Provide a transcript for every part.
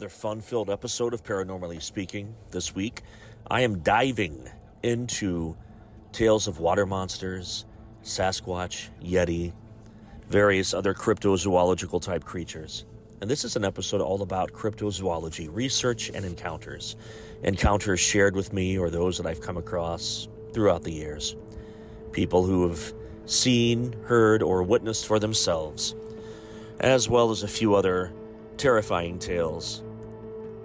another fun filled episode of Paranormally Speaking. This week, I am diving into tales of water monsters, Sasquatch, Yeti, various other cryptozoological type creatures. And this is an episode all about cryptozoology, research, and encounters. Encounters shared with me or those that I've come across throughout the years. People who have seen, heard, or witnessed for themselves, as well as a few other terrifying tales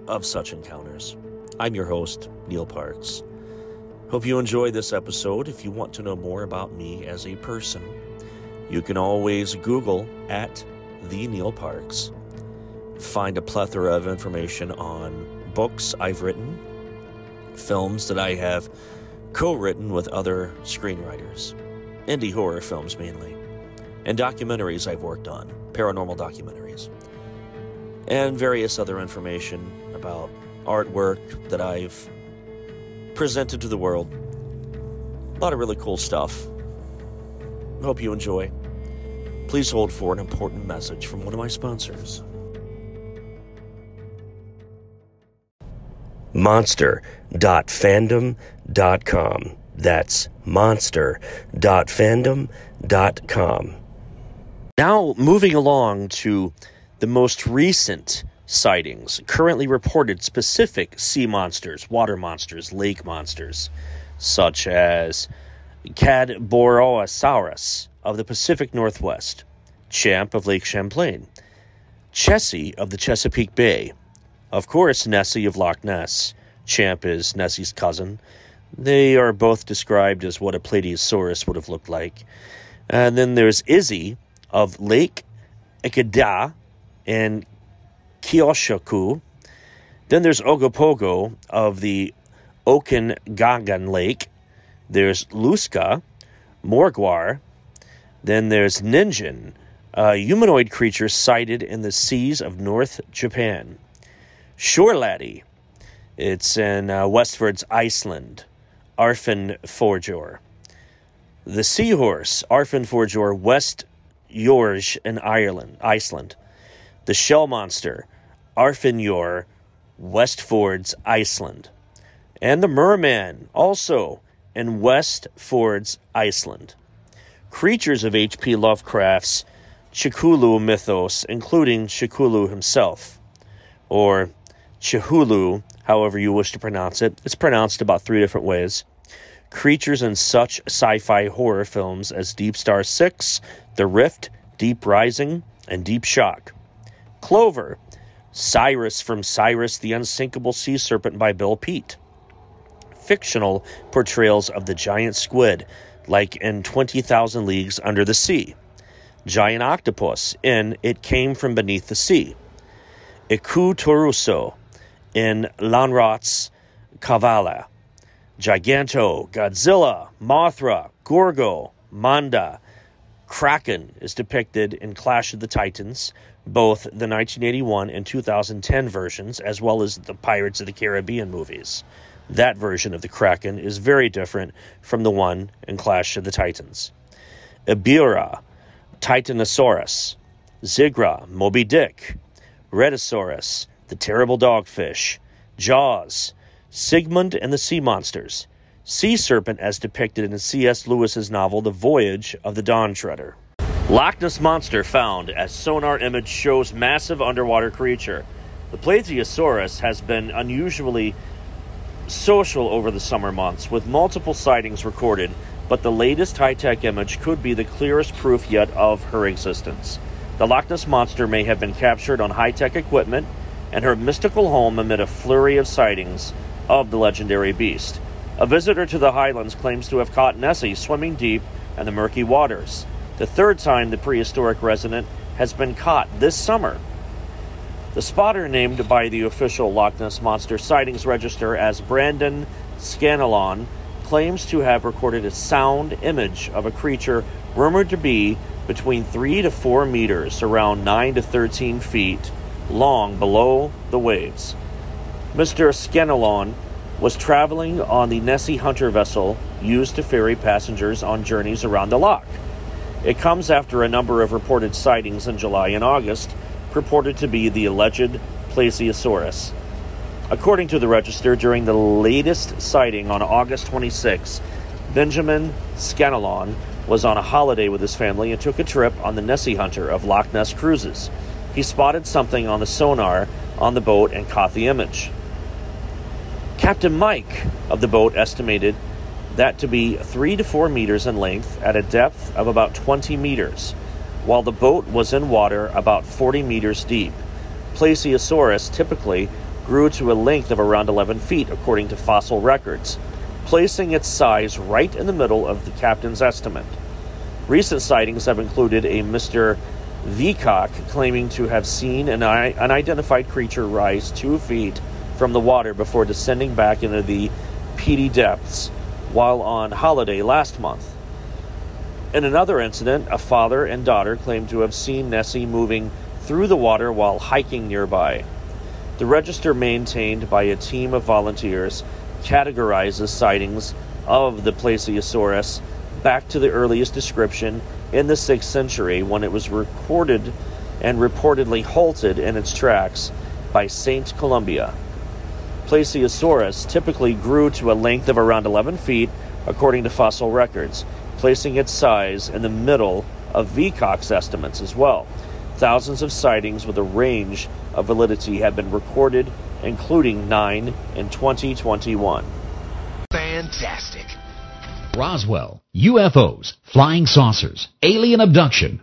of such encounters. I'm your host, Neil Parks. Hope you enjoy this episode. If you want to know more about me as a person, you can always Google at the Neil Parks. Find a plethora of information on books I've written, films that I have co written with other screenwriters, indie horror films mainly, and documentaries I've worked on, paranormal documentaries and various other information about artwork that I've presented to the world. A lot of really cool stuff. Hope you enjoy. Please hold for an important message from one of my sponsors. Monster.fandom.com. That's monster.fandom.com. Now, moving along to the most recent sightings currently reported specific sea monsters, water monsters, lake monsters, such as Cadborosaurus of the Pacific Northwest, Champ of Lake Champlain, Chessie of the Chesapeake Bay, of course, Nessie of Loch Ness. Champ is Nessie's cousin. They are both described as what a Plesiosaurus would have looked like. And then there's Issie of Lake Ikeda and Kyoshoku. Then there's Ogopogo of the Okanagan Lake. There's Lusca, Morgawr. Then there's Ninjin, a humanoid creature sighted in the seas of North Japan. Shore Laddie, it's in uh, Westwards, Iceland. Arfin Forjor. The Seahorse, Arfin Forjor, West Yorge in Ireland, Iceland. The Shell Monster, Arfinjor, Westfjords, Iceland. And the Merman, also in Westfjords, Iceland. Creatures of H.P. Lovecraft's Chikulu mythos, including Chikulu himself, or Chihulu, however you wish to pronounce it. It's pronounced about three different ways. Creatures in such sci fi horror films as Deep Star 6, The Rift, Deep Rising, and Deep Shock. Clover, Cyrus from Cyrus the Unsinkable Sea Serpent by Bill Peet. Fictional portrayals of the giant squid, like in 20,000 Leagues Under the Sea. Giant octopus in It Came From Beneath the Sea. Iku-Turso in Lönnrot's Kalevala. Giganto, Godzilla, Mothra, Gorgo, Manda. Kraken is depicted in Clash of the Titans, both the 1981 and 2010 versions, as well as the Pirates of the Caribbean movies. That version of the Kraken is very different from the one in Clash of the Titans. Ebirah, Titanosaurus, Zigra, Moby Dick, Rhedosaurus, the terrible dogfish, Jaws, Sigmund and the Sea Monsters, Sea Serpent as depicted in C.S. Lewis's novel The Voyage of the Dawn Treader. Loch Ness Monster found as sonar image shows massive underwater creature. The Plesiosaurus has been unusually social over the summer months, with multiple sightings recorded, but the latest high tech image could be the clearest proof yet of her existence. The Loch Ness Monster may have been captured on high tech equipment and her mystical home amid a flurry of sightings of the legendary beast. A visitor to the highlands claims to have caught Nessie swimming deep in the murky waters the third time the prehistoric resident has been caught this summer. The spotter, named by the official Loch Ness Monster Sightings Register as Brandon Scanlon, claims to have recorded a sound image of a creature rumored to be between 3 to 4 meters, around 9 to 13 feet long below the waves. Mr. Scanlon was traveling on the Nessie Hunter vessel used to ferry passengers on journeys around the loch. It comes after a number of reported sightings in July and August, purported to be the alleged Plesiosaurus. According to the register, during the latest sighting on August 26, Benjamin Scanlon was on a holiday with his family and took a trip on the Nessie Hunter of Loch Ness Cruises. He spotted something on the sonar on the boat and caught the image. Captain Mike of the boat estimated that to be 3 to 4 meters in length at a depth of about 20 meters, while the boat was in water about 40 meters deep. Plesiosaurus typically grew to a length of around 11 feet, according to fossil records, placing its size right in the middle of the captain's estimate. Recent sightings have included a Mr. Veacock claiming to have seen an unidentified creature rise two feet from the water before descending back into the peaty depths while on holiday last month. In another incident, a father and daughter claimed to have seen Nessie moving through the water while hiking nearby. The register maintained by a team of volunteers categorizes sightings of the Plesiosaurus back to the earliest description in the 6th century when it was recorded and reportedly halted in its tracks by St. Columba. Plesiosaurus typically grew to a length of around 11 feet, according to fossil records, placing its size in the middle of Veacock's estimates as well. Thousands of sightings with a range of validity have been recorded, including nine in 2021. Fantastic. Roswell, UFOs, flying saucers, alien abduction.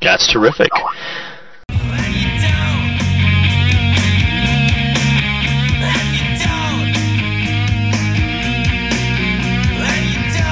That's terrific.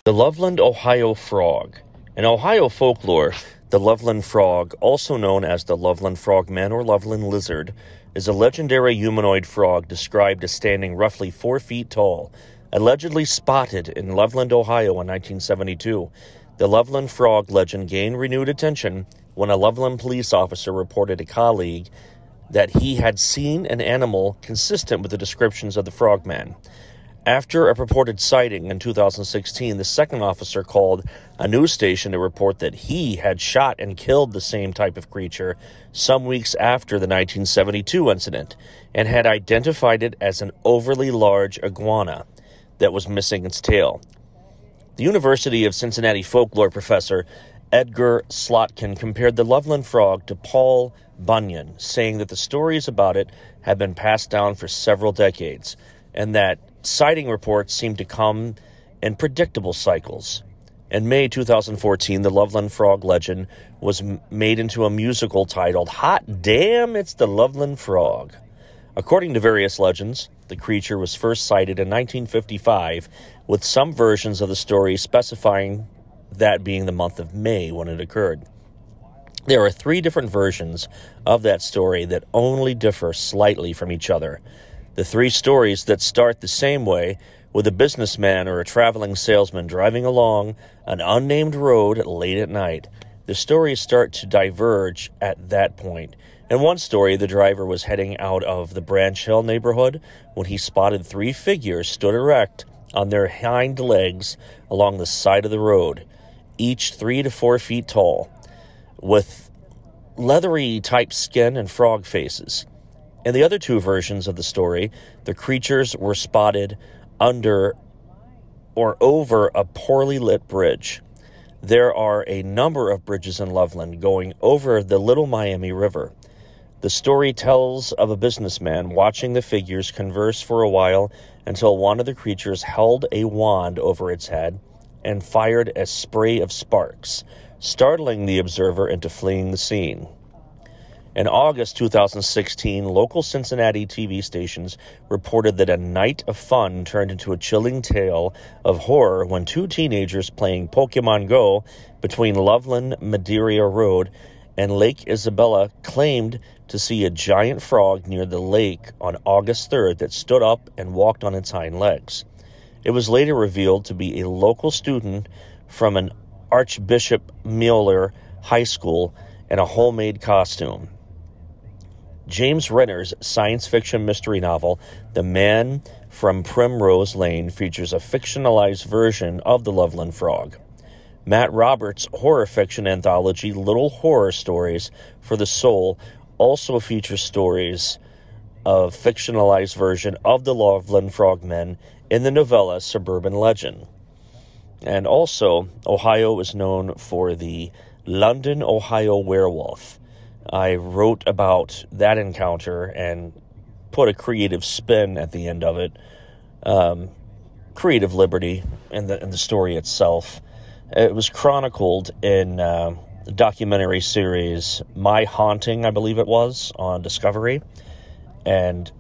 The Loveland, Ohio frog. In Ohio folklore, the Loveland frog, also known as the Loveland frogman or Loveland lizard, is a legendary humanoid frog described as standing roughly four feet tall, allegedly spotted in Loveland, Ohio in 1972. The Loveland frog legend gained renewed attention when a Loveland police officer reported a colleague that he had seen an animal consistent with the descriptions of the frogman. After a purported sighting in 2016, the second officer called a news station to report that he had shot and killed the same type of creature some weeks after the 1972 incident and had identified it as an overly large iguana that was missing its tail. The University of Cincinnati folklore professor Edgar Slotkin compared the Loveland frog to Paul Bunyan, saying that the stories about it have been passed down for several decades and that sighting reports seem to come in predictable cycles. In May 2014, the Loveland Frog legend was m- made into a musical titled Hot Damn, It's the Loveland Frog. According to various legends, the creature was first sighted in 1955, with some versions of the story specifying that being the month of May when it occurred. There are three different versions of that story that only differ slightly from each other. The three stories that start the same way with a businessman or a traveling salesman driving along an unnamed road late at night. The stories start to diverge at that point. In one story, the driver was heading out of the Branch Hill neighborhood when he spotted three figures stood erect on their hind legs along the side of the road, each three to four feet tall, with leathery type skin and frog faces. In the other two versions of the story, the creatures were spotted under or over a poorly lit bridge. There are a number of bridges in Loveland going over the Little Miami River. The story tells of a businessman watching the figures converse for a while until one of the creatures held a wand over its head and fired a spray of sparks, startling the observer into fleeing the scene. In August 2016, local Cincinnati TV stations reported that a night of fun turned into a chilling tale of horror when two teenagers playing Pokemon Go between Loveland Madeira Road and Lake Isabella claimed to see a giant frog near the lake on August 3rd that stood up and walked on its hind legs. It was later revealed to be a local student from an Archbishop Moeller High School in a homemade costume. James Renner's science fiction mystery novel, The Man from Primrose Lane, features a fictionalized version of the Loveland Frog. Matt Roberts' horror fiction anthology, Little Horror Stories for the Soul, also features stories of fictionalized version of the Loveland Frogmen in the novella Suburban Legend. And also, Ohio is known for the London, Ohio werewolf I wrote about that encounter and put a creative spin at the end of it. Um, creative liberty in the, in the story itself. It was chronicled in uh, the documentary series My Haunting, I believe it was, on Discovery. And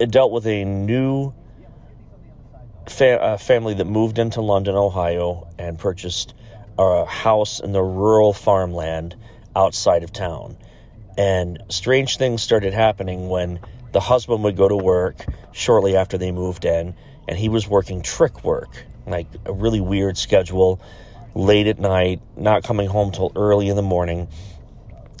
it dealt with a new fa- uh, family that moved into London, Ohio, and purchased a house in the rural farmland outside of town. And strange things started happening when the husband would go to work shortly after they moved in, and he was working trick work, like a really weird schedule, late at night, not coming home till early in the morning.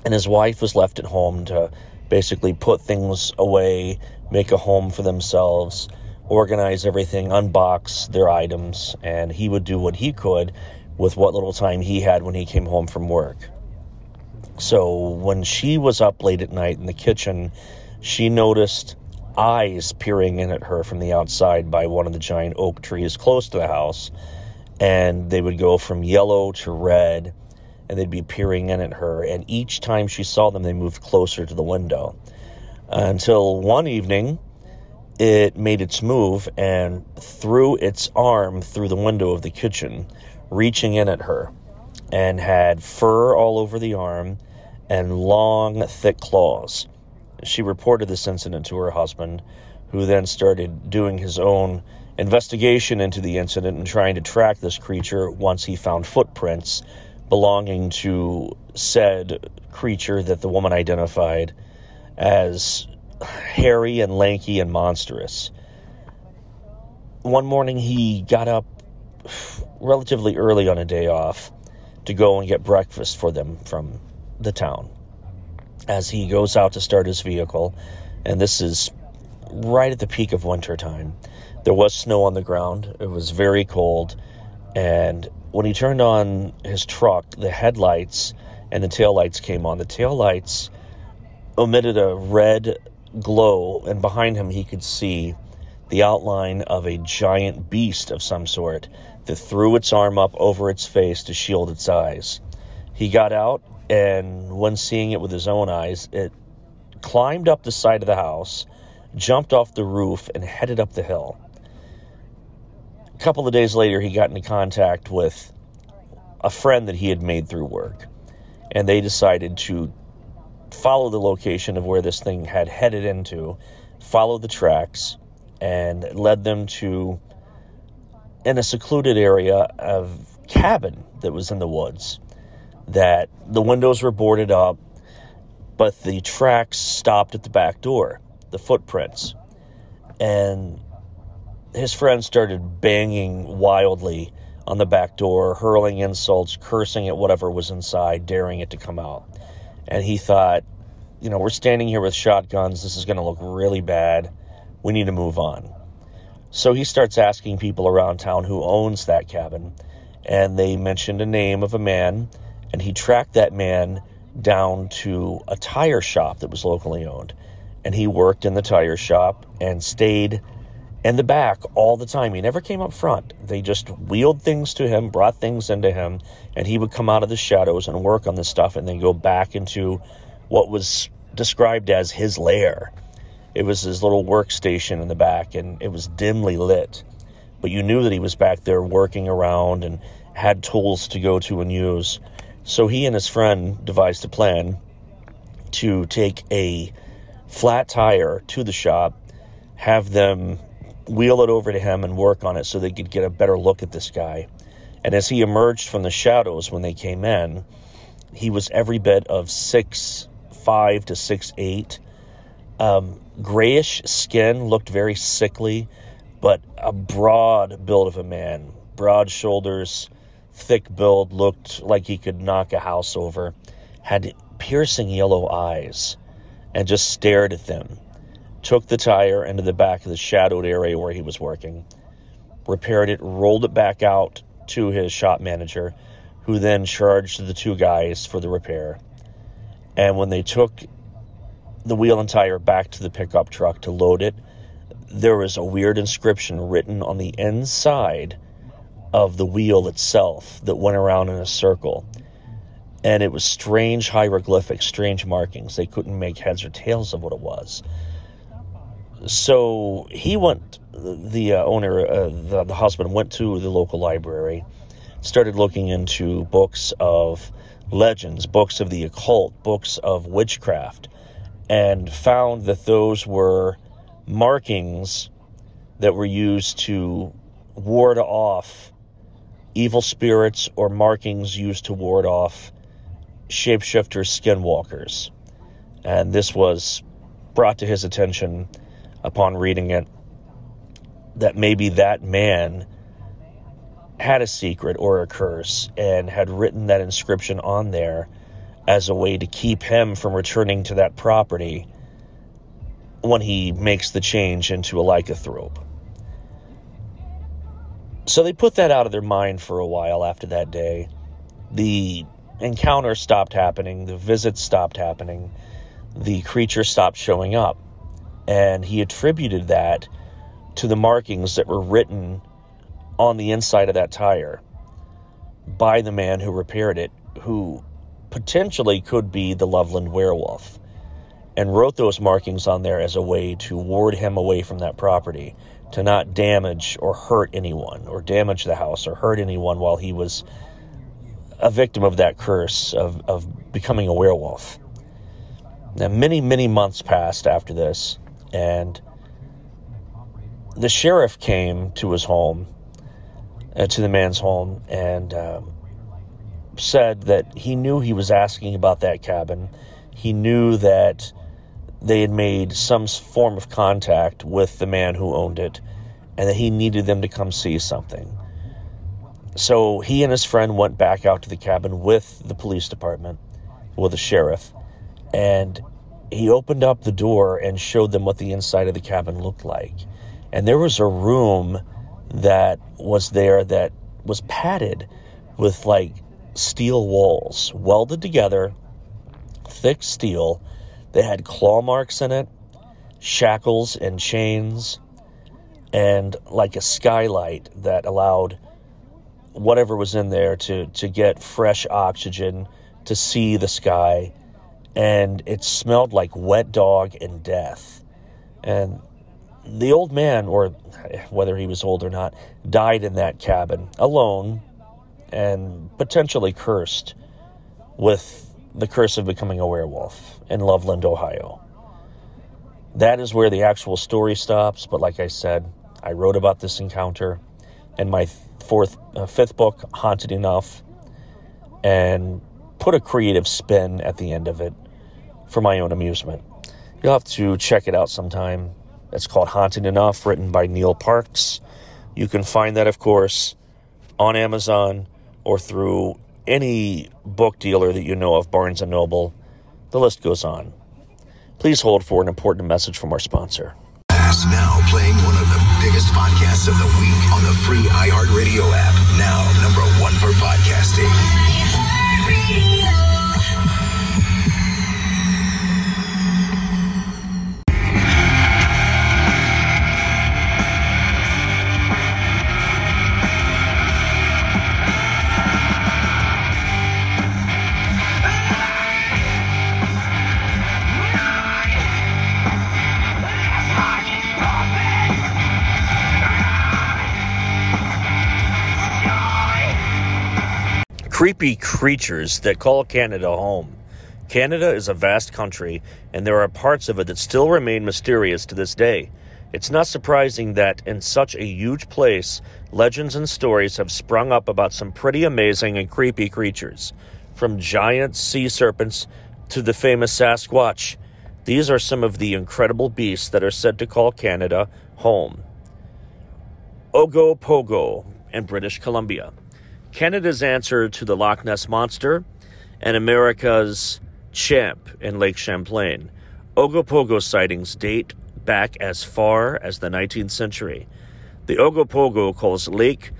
And his wife was left at home to basically put things away, make a home for themselves, organize everything, unbox their items, and he would do what he could with what little time he had when he came home from work. So when she was up late at night in the kitchen, she noticed eyes peering in at her from the outside by one of the giant oak trees close to the house. And they would go from yellow to red, and they'd be peering in at her. And each time she saw them, they moved closer to the window. Until one evening, it made its move and threw its arm through the window of the kitchen, reaching in at her, and had fur all over the arm and long, thick claws. She reported this incident to her husband, who then started doing his own investigation into the incident and trying to track this creature once he found footprints belonging to said creature that the woman identified as hairy and lanky and monstrous. One morning he got up relatively early on a day off to go and get breakfast for them from the town as he goes out to start his vehicle. And this is right at the peak of winter time. There was snow on the ground, it was very cold. And when he turned on his truck, the headlights and the taillights came on. The taillights emitted a red glow, and behind him, he could see the outline of a giant beast of some sort that threw its arm up over its face to shield its eyes. He got out and when seeing it with his own eyes, it climbed up the side of the house, jumped off the roof, and headed up the hill. A couple of days later, he got into contact with a friend that he had made through work, and they decided to follow the location of where this thing had headed into, follow the tracks, and led them to in a secluded area of cabin that was in the woods that the windows were boarded up, but the tracks stopped at the back door, the footprints. And his friend started banging wildly on the back door, hurling insults, cursing at whatever was inside, daring it to come out. And he thought, you know, we're standing here with shotguns. This is going to look really bad. We need to move on. So he starts asking people around town who owns that cabin. And they mentioned a name of a man and he tracked that man down to a tire shop that was locally owned. And he worked in the tire shop and stayed in the back all the time. He never came up front. They just wheeled things to him, brought things into him, and he would come out of the shadows and work on the stuff and then go back into what was described as his lair. It was his little workstation in the back, and it was dimly lit. But you knew that he was back there working around and had tools to go to and use. So he and his friend devised a plan to take a flat tire to the shop, have them wheel it over to him and work on it so they could get a better look at this guy. And as he emerged from the shadows when they came in, he was every bit of six five to six eight. Um, grayish skin, looked very sickly, but a broad build of a man. Broad shoulders, thick build, looked like he could knock a house over. Had piercing yellow eyes and just stared at them. Took the tire into the back of the shadowed area where he was working, repaired it, rolled it back out to his shop manager, who then charged the two guys for the repair. And when they took the wheel and tire back to the pickup truck to load it, there was a weird inscription written on the inside of the wheel itself that went around in a circle. And it was strange hieroglyphics, strange markings. They couldn't make heads or tails of what it was. So he went, the uh, owner, uh, the, the husband went to the local library, started looking into books of legends, books of the occult, books of witchcraft, and found that those were markings that were used to ward off evil spirits or markings used to ward off shapeshifters, skinwalkers. And this was brought to his attention upon reading it that maybe that man had a secret or a curse and had written that inscription on there as a way to keep him from returning to that property when he makes the change into a lycanthrope. So they put that out of their mind for a while after that day. The encounter stopped happening, the visits stopped happening, the creature stopped showing up. And he attributed that to the markings that were written on the inside of that tire by the man who repaired it, who potentially could be the Loveland werewolf, and wrote those markings on there as a way to ward him away from that property, to not damage or hurt anyone, or damage the house, or hurt anyone while he was a victim of that curse of, of becoming a werewolf. Now, many, many months passed after this, and the sheriff came to his home uh, to the man's home and um, said that he knew he was asking about that cabin. He knew that they had made some form of contact with the man who owned it and that he needed them to come see something. So he and his friend went back out to the cabin with the police department, with the sheriff, and he opened up the door and showed them what the inside of the cabin looked like. And there was a room that was there that was padded with like steel walls welded together, thick steel that had claw marks in it, shackles and chains, and like a skylight that allowed whatever was in there to, to get fresh oxygen, to see the sky. And it smelled like wet dog and death. And the old man, or whether he was old or not, died in that cabin alone and potentially cursed with the curse of becoming a werewolf in Loveland, Ohio. That is where the actual story stops, but like I said, I wrote about this encounter in my fourth, uh, fifth book, Haunted Enough, and put a creative spin at the end of it for my own amusement. You'll have to check it out sometime. It's called Haunted Enough, written by Neil Parks. You can find that, of course, on Amazon or through any book dealer that you know of, Barnes & Noble. The list goes on. Please hold for an important message from our sponsor. Now playing one of the biggest podcasts of the week on the free iHeartRadio app. Now number one for podcasting free. Creepy creatures that call Canada home. Canada is a vast country, and there are parts of it that still remain mysterious to this day. It's not surprising that in such a huge place, legends and stories have sprung up about some pretty amazing and creepy creatures. From giant sea serpents to the famous Sasquatch, these are some of the incredible beasts that are said to call Canada home. Ogopogo in British Columbia. Canada's answer to the Loch Ness Monster and America's Champ in Lake Champlain. Ogopogo sightings date back as far as the 19th century. The Ogopogo calls Lake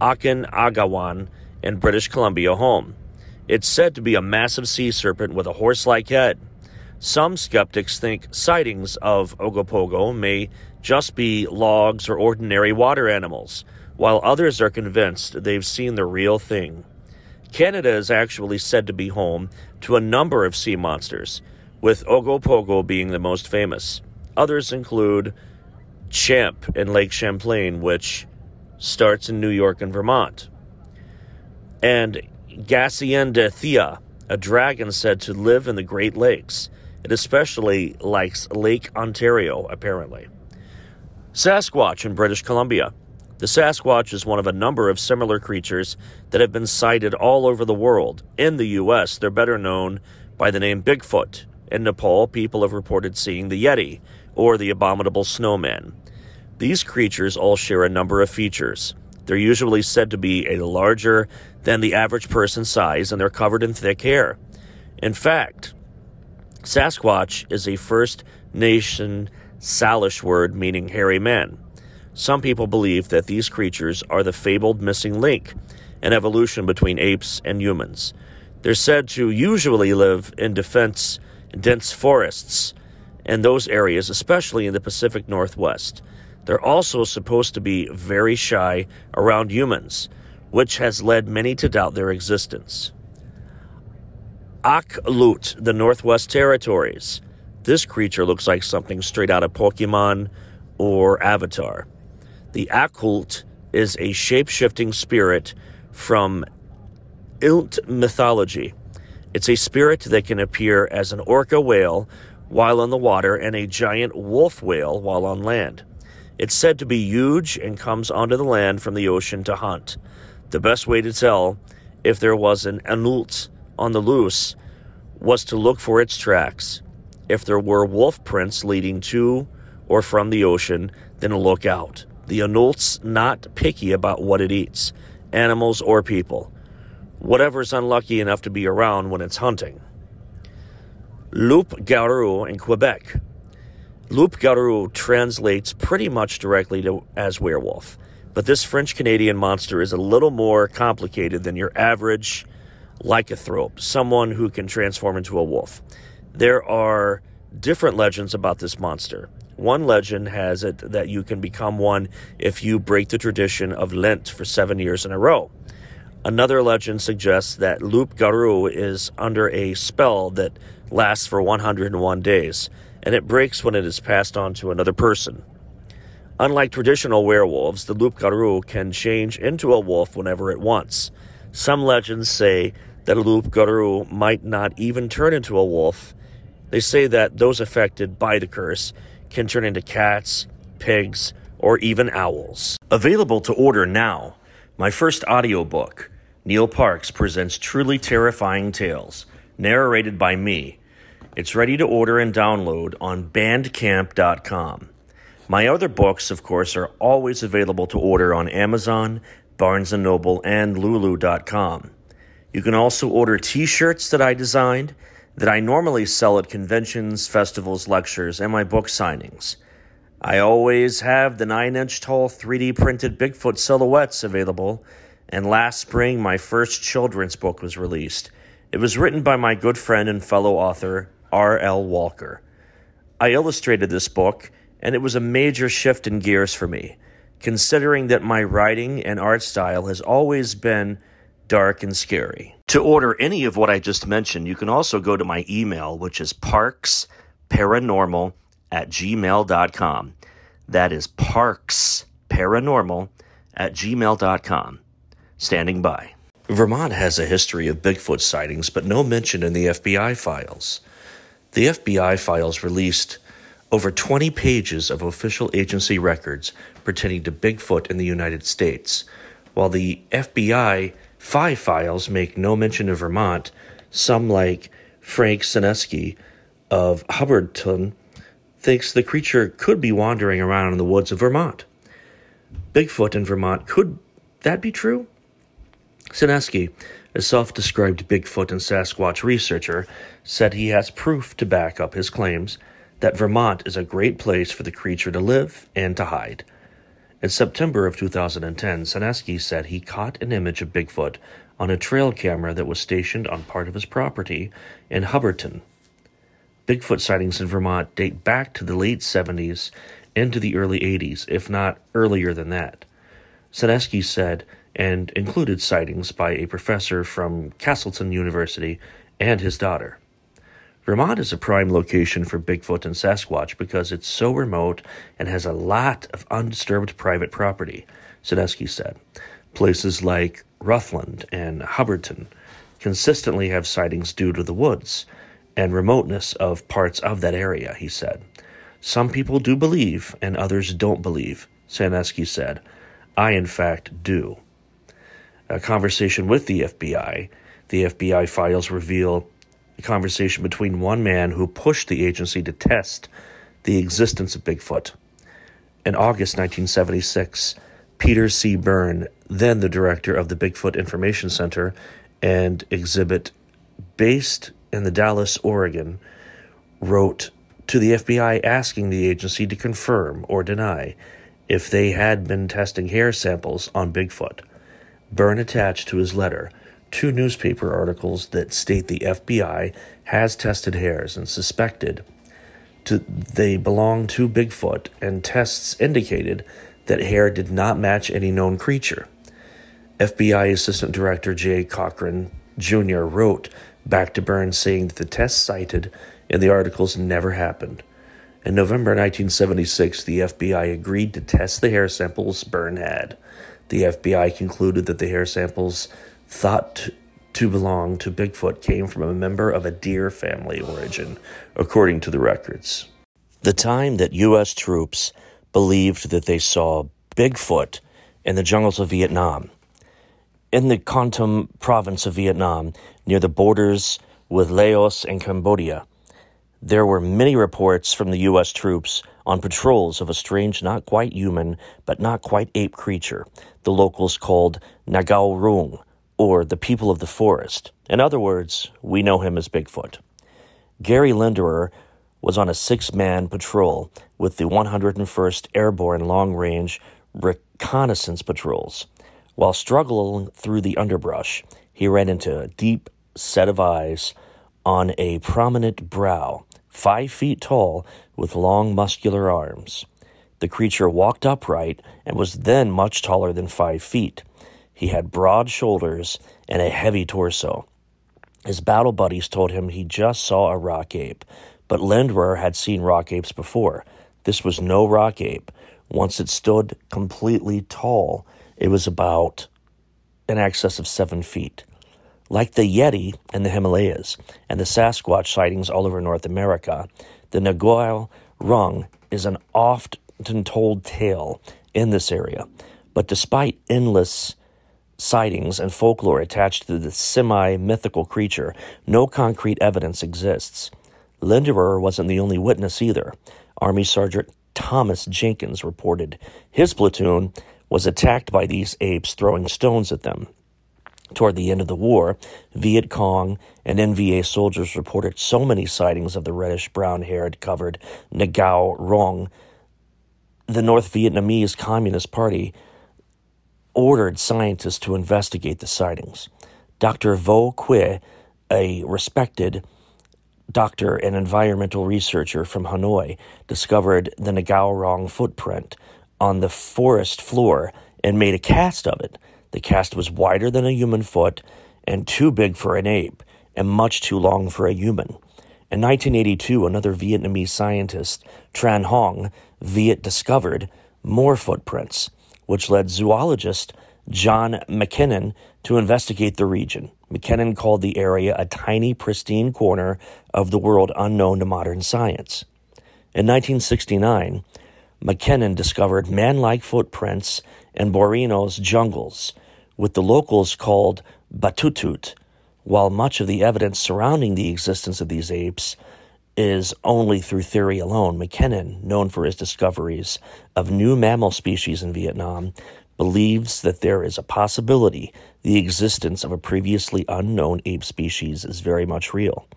Okanagan in British Columbia home. It's said to be a massive sea serpent with a horse like head. Some skeptics think sightings of Ogopogo may just be logs or ordinary water animals, while others are convinced they've seen the real thing. Canada is actually said to be home to a number of sea monsters, with Ogopogo being the most famous. Others include Champ in Lake Champlain, which starts in New York and Vermont, and Thea, a dragon said to live in the Great Lakes. It especially likes Lake Ontario, apparently. Sasquatch in British Columbia. The Sasquatch is one of a number of similar creatures that have been sighted all over the world. In the U.S., they're better known by the name Bigfoot. In Nepal, people have reported seeing the Yeti or the abominable snowman. These creatures all share a number of features. They're usually said to be a larger than the average person size and they're covered in thick hair. In fact, Sasquatch is a First Nation Salish word meaning hairy man. Some people believe that these creatures are the fabled missing link in evolution between apes and humans. They're said to usually live in defense, dense forests in those areas, especially in the Pacific Northwest. They're also supposed to be very shy around humans, which has led many to doubt their existence. Akhlut, the Northwest Territories. This creature looks like something straight out of Pokemon or Avatar. The Akhlut is a shape shifting spirit from Ilt mythology. It's a spirit that can appear as an orca whale while on the water and a giant wolf whale while on land. It's said to be huge and comes onto the land from the ocean to hunt. The best way to tell if there was an Anult on the loose was to look for its tracks. If there were wolf prints leading to or from the ocean, then look out. The Anult's not picky about what it eats, animals or people. Whatever's unlucky enough to be around when it's hunting. Loup Garou in Quebec. Loup Garou translates pretty much directly to as werewolf, but this French Canadian monster is a little more complicated than your average lycanthrope, someone who can transform into a wolf. There are different legends about this monster. One legend has it that you can become one if you break the tradition of Lent for seven years in a row. Another legend suggests that Loup Garou is under a spell that lasts for 101 days, and it breaks when it is passed on to another person. Unlike traditional werewolves, the Loup Garou can change into a wolf whenever it wants. Some legends say that a Loup Garou might not even turn into a wolf. They say that those affected by the curse can turn into cats, pigs, or even owls. Available to order now. My first audiobook, Neil Parks presents Truly Terrifying Tales, narrated by me. It's ready to order and download on bandcamp.com. My other books, of course, are always available to order on Amazon, Barnes & Noble, and lulu.com. You can also order t-shirts that I designed that I normally sell at conventions, festivals, lectures, and my book signings. I always have the 9 inch tall 3D printed Bigfoot silhouettes available, and last spring my first children's book was released. It was written by my good friend and fellow author, R.L. Walker. I illustrated this book, and it was a major shift in gears for me, considering that my writing and art style has always been dark and scary. To order any of what I just mentioned, you can also go to my email, which is parksparanormal at gmail.com. That is parksparanormal at gmail.com. Standing by. Vermont has a history of Bigfoot sightings, but no mention in the FBI files. The FBI files released over 20 pages of official agency records pertaining to Bigfoot in the United States, while the FBI five files make no mention of Vermont. Some, like Frank Senesky of Hubbardton, thinks the creature could be wandering around in the woods of Vermont. Bigfoot in Vermont, could that be true? Senesky, a self described Bigfoot and Sasquatch researcher, said he has proof to back up his claims that Vermont is a great place for the creature to live and to hide. In September of 2010, Senesky said he caught an image of Bigfoot on a trail camera that was stationed on part of his property in Hubbardton. Bigfoot sightings in Vermont date back to the late 70s into the early 80s, if not earlier than that. Senesky said and included sightings by a professor from Castleton University and his daughter. Vermont is a prime location for Bigfoot and Sasquatch because it's so remote and has a lot of undisturbed private property, Senesky said. Places like Rutland and Hubbardton consistently have sightings due to the woods and remoteness of parts of that area, he said. Some people do believe and others don't believe, Senesky said. I, in fact, do a conversation with the FBI. The FBI files reveal a conversation between one man who pushed the agency to test the existence of Bigfoot. In August 1976, Peter C. Byrne, then the director of the Bigfoot Information Center and exhibit based in the Dalles, Oregon, wrote to the FBI asking the agency to confirm or deny if they had been testing hair samples on Bigfoot. Byrne attached to his letter two newspaper articles that state the FBI has tested hairs and suspected to, they belong to Bigfoot, and tests indicated that hair did not match any known creature. FBI Assistant Director Jay Cochran Jr. wrote back to Burns saying that the tests cited in the articles never happened. In November 1976, the FBI agreed to test the hair samples Byrne had. The FBI concluded that the hair samples thought to belong to Bigfoot came from a member of a deer family origin, according to the records. The time that U.S. troops believed that they saw Bigfoot in the jungles of Vietnam. In the Kon Tum province of Vietnam, near the borders with Laos and Cambodia, there were many reports from the U.S. troops on patrols of a strange, not quite human, but not quite ape creature the locals called Nagao Rung, or the people of the forest. In other words, we know him as Bigfoot. Gary Linderer was on a six man patrol with the 101st Airborne Long Range Reconnaissance Patrols. While struggling through the underbrush, he ran into a deep set of eyes on a prominent brow, five feet tall, with long muscular arms. The creature walked upright and was then much taller than five feet. He had broad shoulders and a heavy torso. His battle buddies told him he just saw a rock ape, but Linderer had seen rock apes before. This was no rock ape. Once it stood completely tall, it was about in excess of seven feet. Like the Yeti in the Himalayas and the Sasquatch sightings all over North America, the Nagao Rung is an often told tale in this area. But despite endless sightings and folklore attached to the semi mythical creature, no concrete evidence exists. Linderer wasn't the only witness either. Army Sergeant Thomas Jenkins reported his platoon was attacked by these apes throwing stones at them. Toward the end of the war, Viet Cong and NVA soldiers reported so many sightings of the reddish brown haired covered Nagao Rong the North Vietnamese Communist Party ordered scientists to investigate the sightings. Dr. Vo Quy, a respected doctor and environmental researcher from Hanoi, discovered the Nagao Rong footprint on the forest floor and made a cast of it. The cast was wider than a human foot and too big for an ape and much too long for a human. In 1982, another Vietnamese scientist, Tran Hong, Viet discovered more footprints, which led zoologist John MacKinnon to investigate the region. MacKinnon called the area a tiny, pristine corner of the world unknown to modern science. In 1969, MacKinnon discovered man like footprints in Borneo's jungles, with the locals called Batutut, while much of the evidence surrounding the existence of these apes is only through theory alone. MacKinnon, known for his discoveries of new mammal species in Vietnam, believes that there is a possibility the existence of a previously unknown ape species is very much real.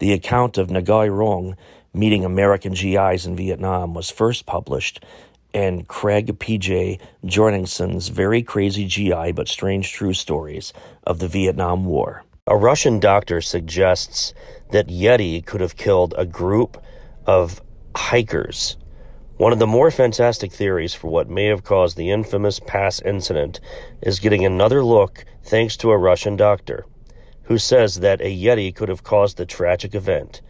The account of Nguyen Rong meeting American GIs in Vietnam was first published in Kregg P.J. Jorgenson's Very Crazy GI But Strange True Stories of the Vietnam War. A Russian doctor suggests that Yeti could have killed a group of hikers one of the more fantastic theories for what may have caused the infamous pass incident is getting another look thanks to a Russian doctor who says that a Yeti could have caused the tragic event.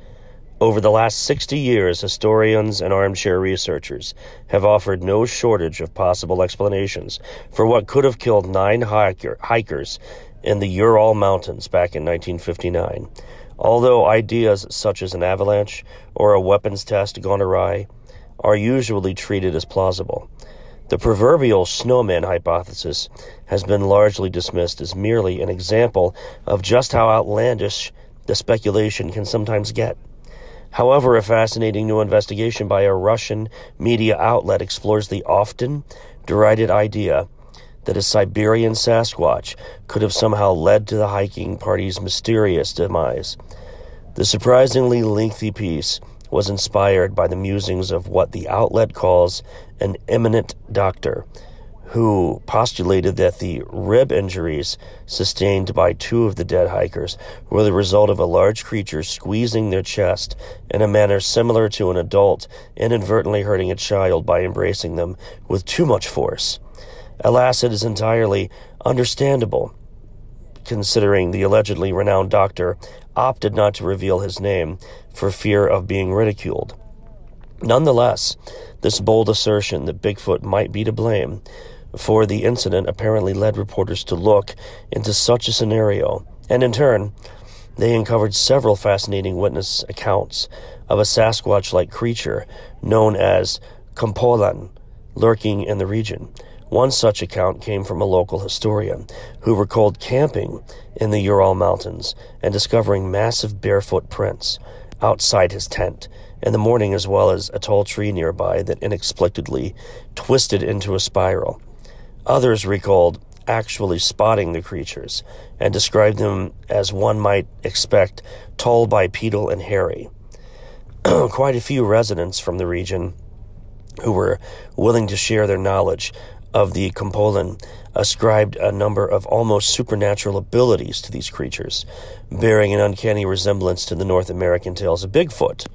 Over the last 60 years, historians and armchair researchers have offered no shortage of possible explanations for what could have killed nine hiker- hikers in the Ural Mountains back in 1959. Although ideas such as an avalanche or a weapons test gone awry are usually treated as plausible. The proverbial snowman hypothesis has been largely dismissed as merely an example of just how outlandish the speculation can sometimes get. However, a fascinating new investigation by a Russian media outlet explores the often derided idea that a Siberian Sasquatch could have somehow led to the hiking party's mysterious demise. The surprisingly lengthy piece was inspired by the musings of what the outlet calls an eminent doctor, who postulated that the rib injuries sustained by two of the dead hikers were the result of a large creature squeezing their chest in a manner similar to an adult inadvertently hurting a child by embracing them with too much force. Alas, it is entirely understandable considering the allegedly renowned doctor opted not to reveal his name for fear of being ridiculed. Nonetheless, this bold assertion that Bigfoot might be to blame for the incident apparently led reporters to look into such a scenario, and in turn, they uncovered several fascinating witness accounts of a Sasquatch like creature known as Kompolan lurking in the region. One such account came from a local historian who recalled camping in the Ural Mountains and discovering massive barefoot prints outside his tent in the morning, as well as a tall tree nearby that inexplicably twisted into a spiral. Others recalled actually spotting the creatures and described them as one might expect tall, bipedal, and hairy. Quite a few residents from the region who were willing to share their knowledge of the Kompolan ascribed a number of almost supernatural abilities to these creatures, bearing an uncanny resemblance to the North American tales of Bigfoot.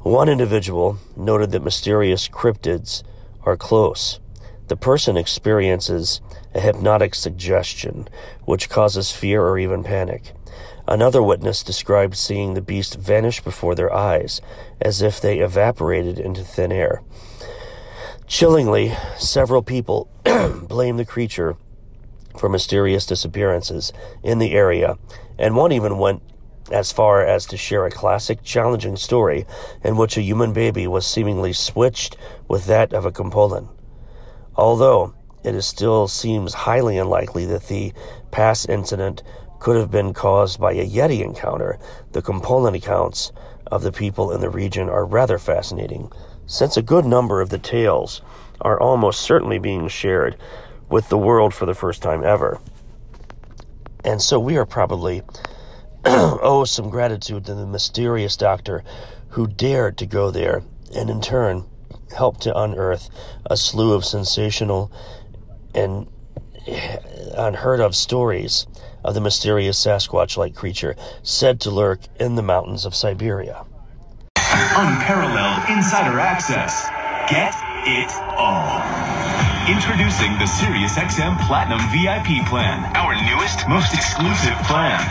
One individual noted that mysterious cryptids are close. The person experiences a hypnotic suggestion, which causes fear or even panic. Another witness described seeing the beast vanish before their eyes, as if they evaporated into thin air. Chillingly, several people blame the creature for mysterious disappearances in the area, and one even went as far as to share a classic challenging story in which a human baby was seemingly switched with that of a Kompolan. Although it still seems highly unlikely that the past incident could have been caused by a Yeti encounter, the Kompolan accounts of the people in the region are rather fascinating since a good number of the tales are almost certainly being shared with the world for the first time ever. And so we are probably owe oh, some gratitude to the mysterious doctor who dared to go there and in turn helped to unearth a slew of sensational and unheard of stories of the mysterious Sasquatch like creature said to lurk in the mountains of Siberia. Unparalleled insider access. Get it all. Introducing the SiriusXM Platinum VIP plan, our newest, most exclusive plan.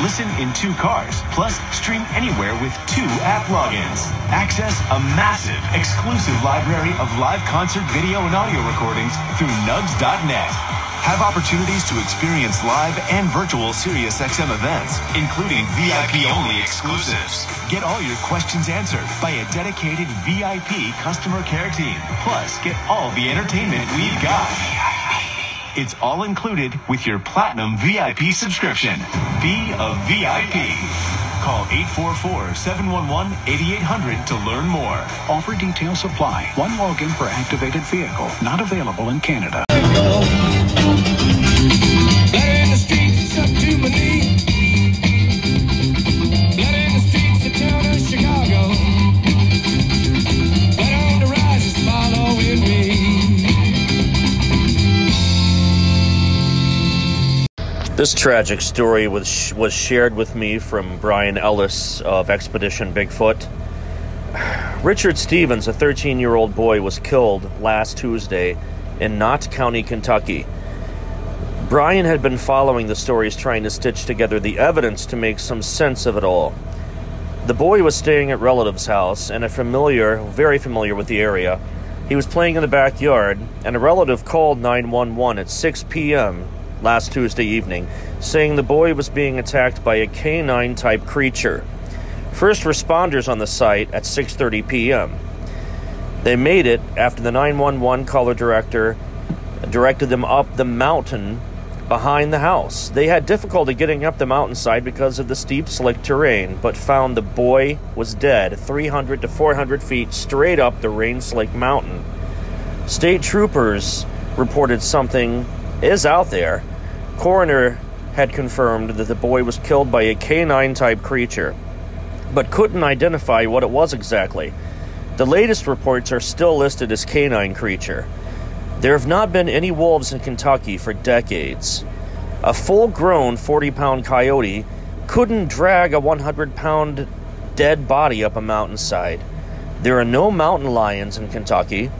Listen in two cars, plus stream anywhere with two app logins. Access a massive, exclusive library of live concert video and audio recordings through nugs.net. Have opportunities to experience live and virtual SiriusXM events, including VIP-only exclusives. Get all your questions answered by a dedicated VIP customer care team. Plus, get all the entertainment we've got. It's all included with your Platinum VIP subscription. Be a VIP. Call 844-711-8800 to learn more. Offer details apply. One login per activated vehicle. Not available in Canada. This tragic story was was shared with me from Brian Ellis of Expedition Bigfoot. Richard Stevens, a 13 year old boy, was killed last Tuesday in Knott County, Kentucky. Brian had been following the stories, trying to stitch together the evidence to make some sense of it all. The boy was staying at relatives' house, and a familiar, very familiar with the area, he was playing in the backyard, and a relative called 911 at 6 p.m last Tuesday evening, saying the boy was being attacked by a canine type creature. First responders on the site at 6:30 p.m. They made it after the 911 caller director directed them up the mountain behind the house. They had difficulty getting up the mountainside because of the steep, slick terrain, but found the boy was dead 300 to 400 feet straight up the rain slick mountain. State troopers reported something is out there Coroner had confirmed that the boy was killed by a canine type creature, but couldn't identify what it was exactly. The latest reports are still listed as canine creature. There have not been any wolves in Kentucky for decades. A full grown 40 pound coyote couldn't drag a 100 pound dead body up a mountainside. There are no mountain lions in Kentucky.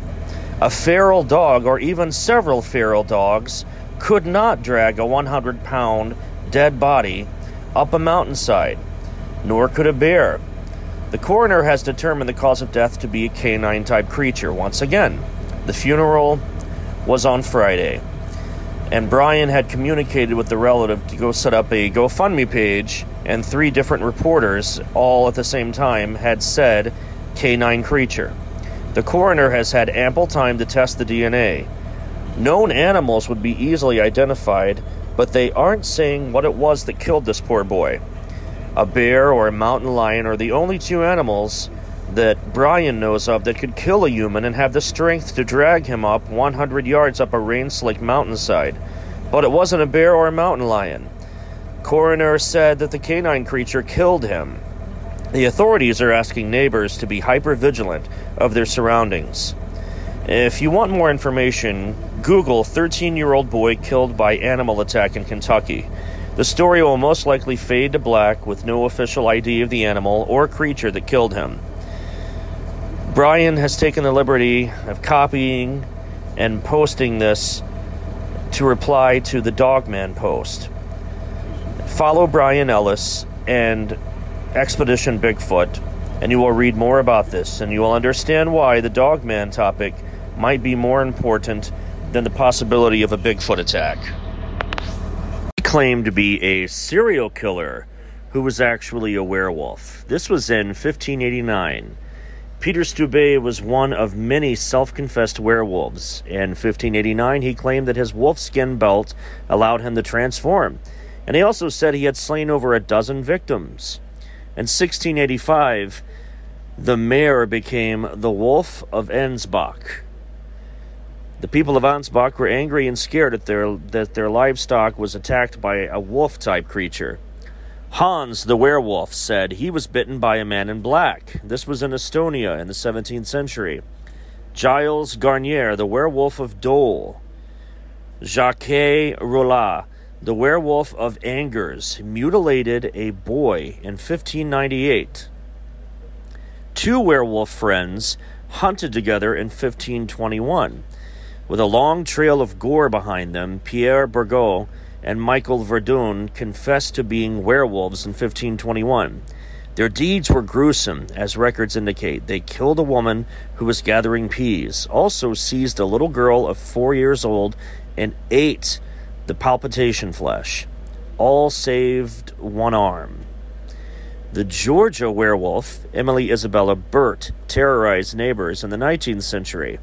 A feral dog, or even several feral dogs, could not drag a 100 pound dead body up a mountainside, nor could a bear. The coroner has determined the cause of death to be a canine type creature. Once again, the funeral was on Friday, and Brian had communicated with the relative to go set up a GoFundMe page, and three different reporters, all at the same time, had said canine creature. The coroner has had ample time to test the DNA. Known animals would be easily identified, but they aren't saying what it was that killed this poor boy. A bear or a mountain lion are the only two animals that Brian knows of that could kill a human and have the strength to drag him up 100 yards up a rain slick mountainside. But it wasn't a bear or a mountain lion. Coroner said that the canine creature killed him. The authorities are asking neighbors to be hyper vigilant of their surroundings. If you want more information, Google 13 year old boy killed by animal attack in Kentucky. The story will most likely fade to black with no official ID of the animal or creature that killed him. Brian has taken the liberty of copying and posting this to reply to the Dogman post. Follow Brian Ellis and Expedition Bigfoot, and you will read more about this, and you will understand why the Dogman topic might be more important than the possibility of a Bigfoot attack. He claimed to be a serial killer who was actually a werewolf. This was in 1589. Peter Stubbe was one of many self confessed werewolves. In 1589, he claimed that his wolfskin belt allowed him to transform, and he also said he had slain over a dozen victims. In 1685, the mayor became the Wolf of Ansbach. The people of Ansbach were angry and scared that their, that their livestock was attacked by a wolf type creature. Hans the werewolf said he was bitten by a man in black. This was in Estonia in the 17th century. Gilles Garnier, the werewolf of Dole. Jacques Roulet, the werewolf of Angers, mutilated a boy in 1598. Two werewolf friends hunted together in 1521. With a long trail of gore behind them, Pierre Burgot and Michael Verdun confessed to being werewolves in 1521. Their deeds were gruesome, as records indicate. They killed a woman who was gathering peas, also seized a little girl of four years old, and ate the palpitation flesh. All saved one arm. The Georgia werewolf, Emily Isabella Burt, terrorized neighbors in the 19th century.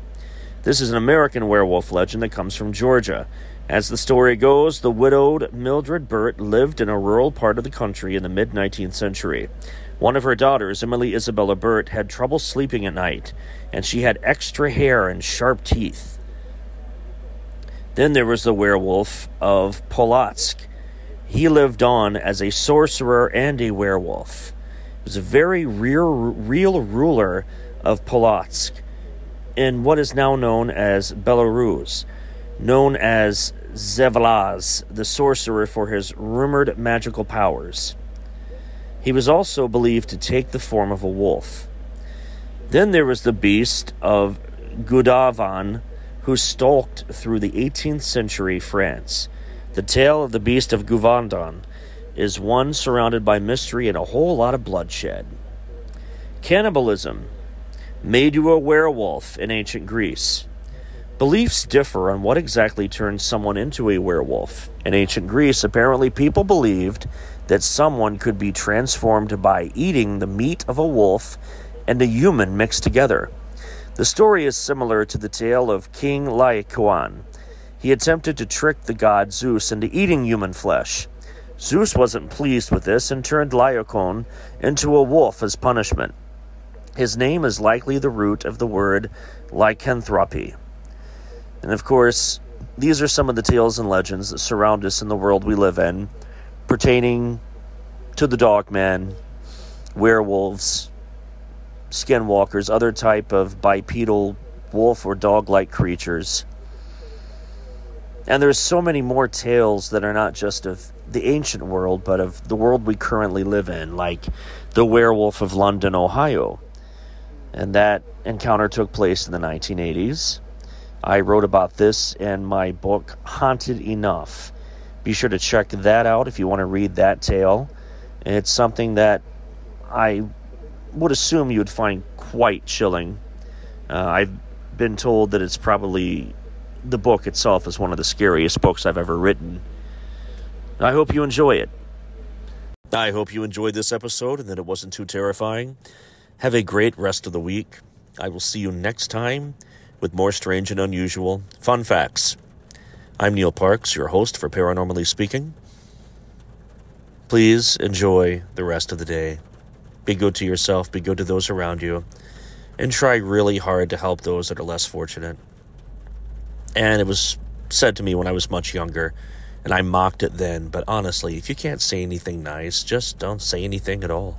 This is an American werewolf legend that comes from Georgia. As the story goes, the widowed Mildred Burt lived in a rural part of the country in the mid 19th century. One of her daughters, Emily Isabella Burt, had trouble sleeping at night, and she had extra hair and sharp teeth. Then there was the werewolf of Polotsk. He lived on as a sorcerer and a werewolf. He was a very real, real ruler of Polotsk in what is now known as Belarus known as Vseslav, the sorcerer for his rumored magical powers. He was also believed to take the form of a wolf. Then there was the beast of Gévaudan, who stalked through the 18th century France. The tale of the beast of Gévaudan is one surrounded by mystery and a whole lot of bloodshed. Cannibalism made you a werewolf in ancient Greece. Beliefs differ on what exactly turns someone into a werewolf. In ancient Greece, apparently people believed that someone could be transformed by eating the meat of a wolf and a human mixed together. The story is similar to the tale of King Lycaon. He attempted to trick the god Zeus into eating human flesh. Zeus wasn't pleased with this and turned Lycaon into a wolf as punishment. His name is likely the root of the word lycanthropy. And of course, these are some of the tales and legends that surround us in the world we live in, pertaining to the dogman, werewolves, skinwalkers, other type of bipedal wolf or dog-like creatures. And there's so many more tales that are not just of the ancient world, but of the world we currently live in, like the werewolf of London, Ohio. And that encounter took place in the 1980s. I wrote about this in my book, Haunted Enough. Be sure to check that out if you want to read that tale. It's something that I would assume you would find quite chilling. Uh, I've been told that it's probably the book itself is one of the scariest books I've ever written. I hope you enjoy it. I hope you enjoyed this episode and that it wasn't too terrifying. Have a great rest of the week. I will see you next time with more strange and unusual fun facts. I'm Neil Parks, your host for Paranormally Speaking. Please enjoy the rest of the day. Be good to yourself, be good to those around you, and try really hard to help those that are less fortunate. And it was said to me when I was much younger, and I mocked it then, but honestly, if you can't say anything nice, just don't say anything at all.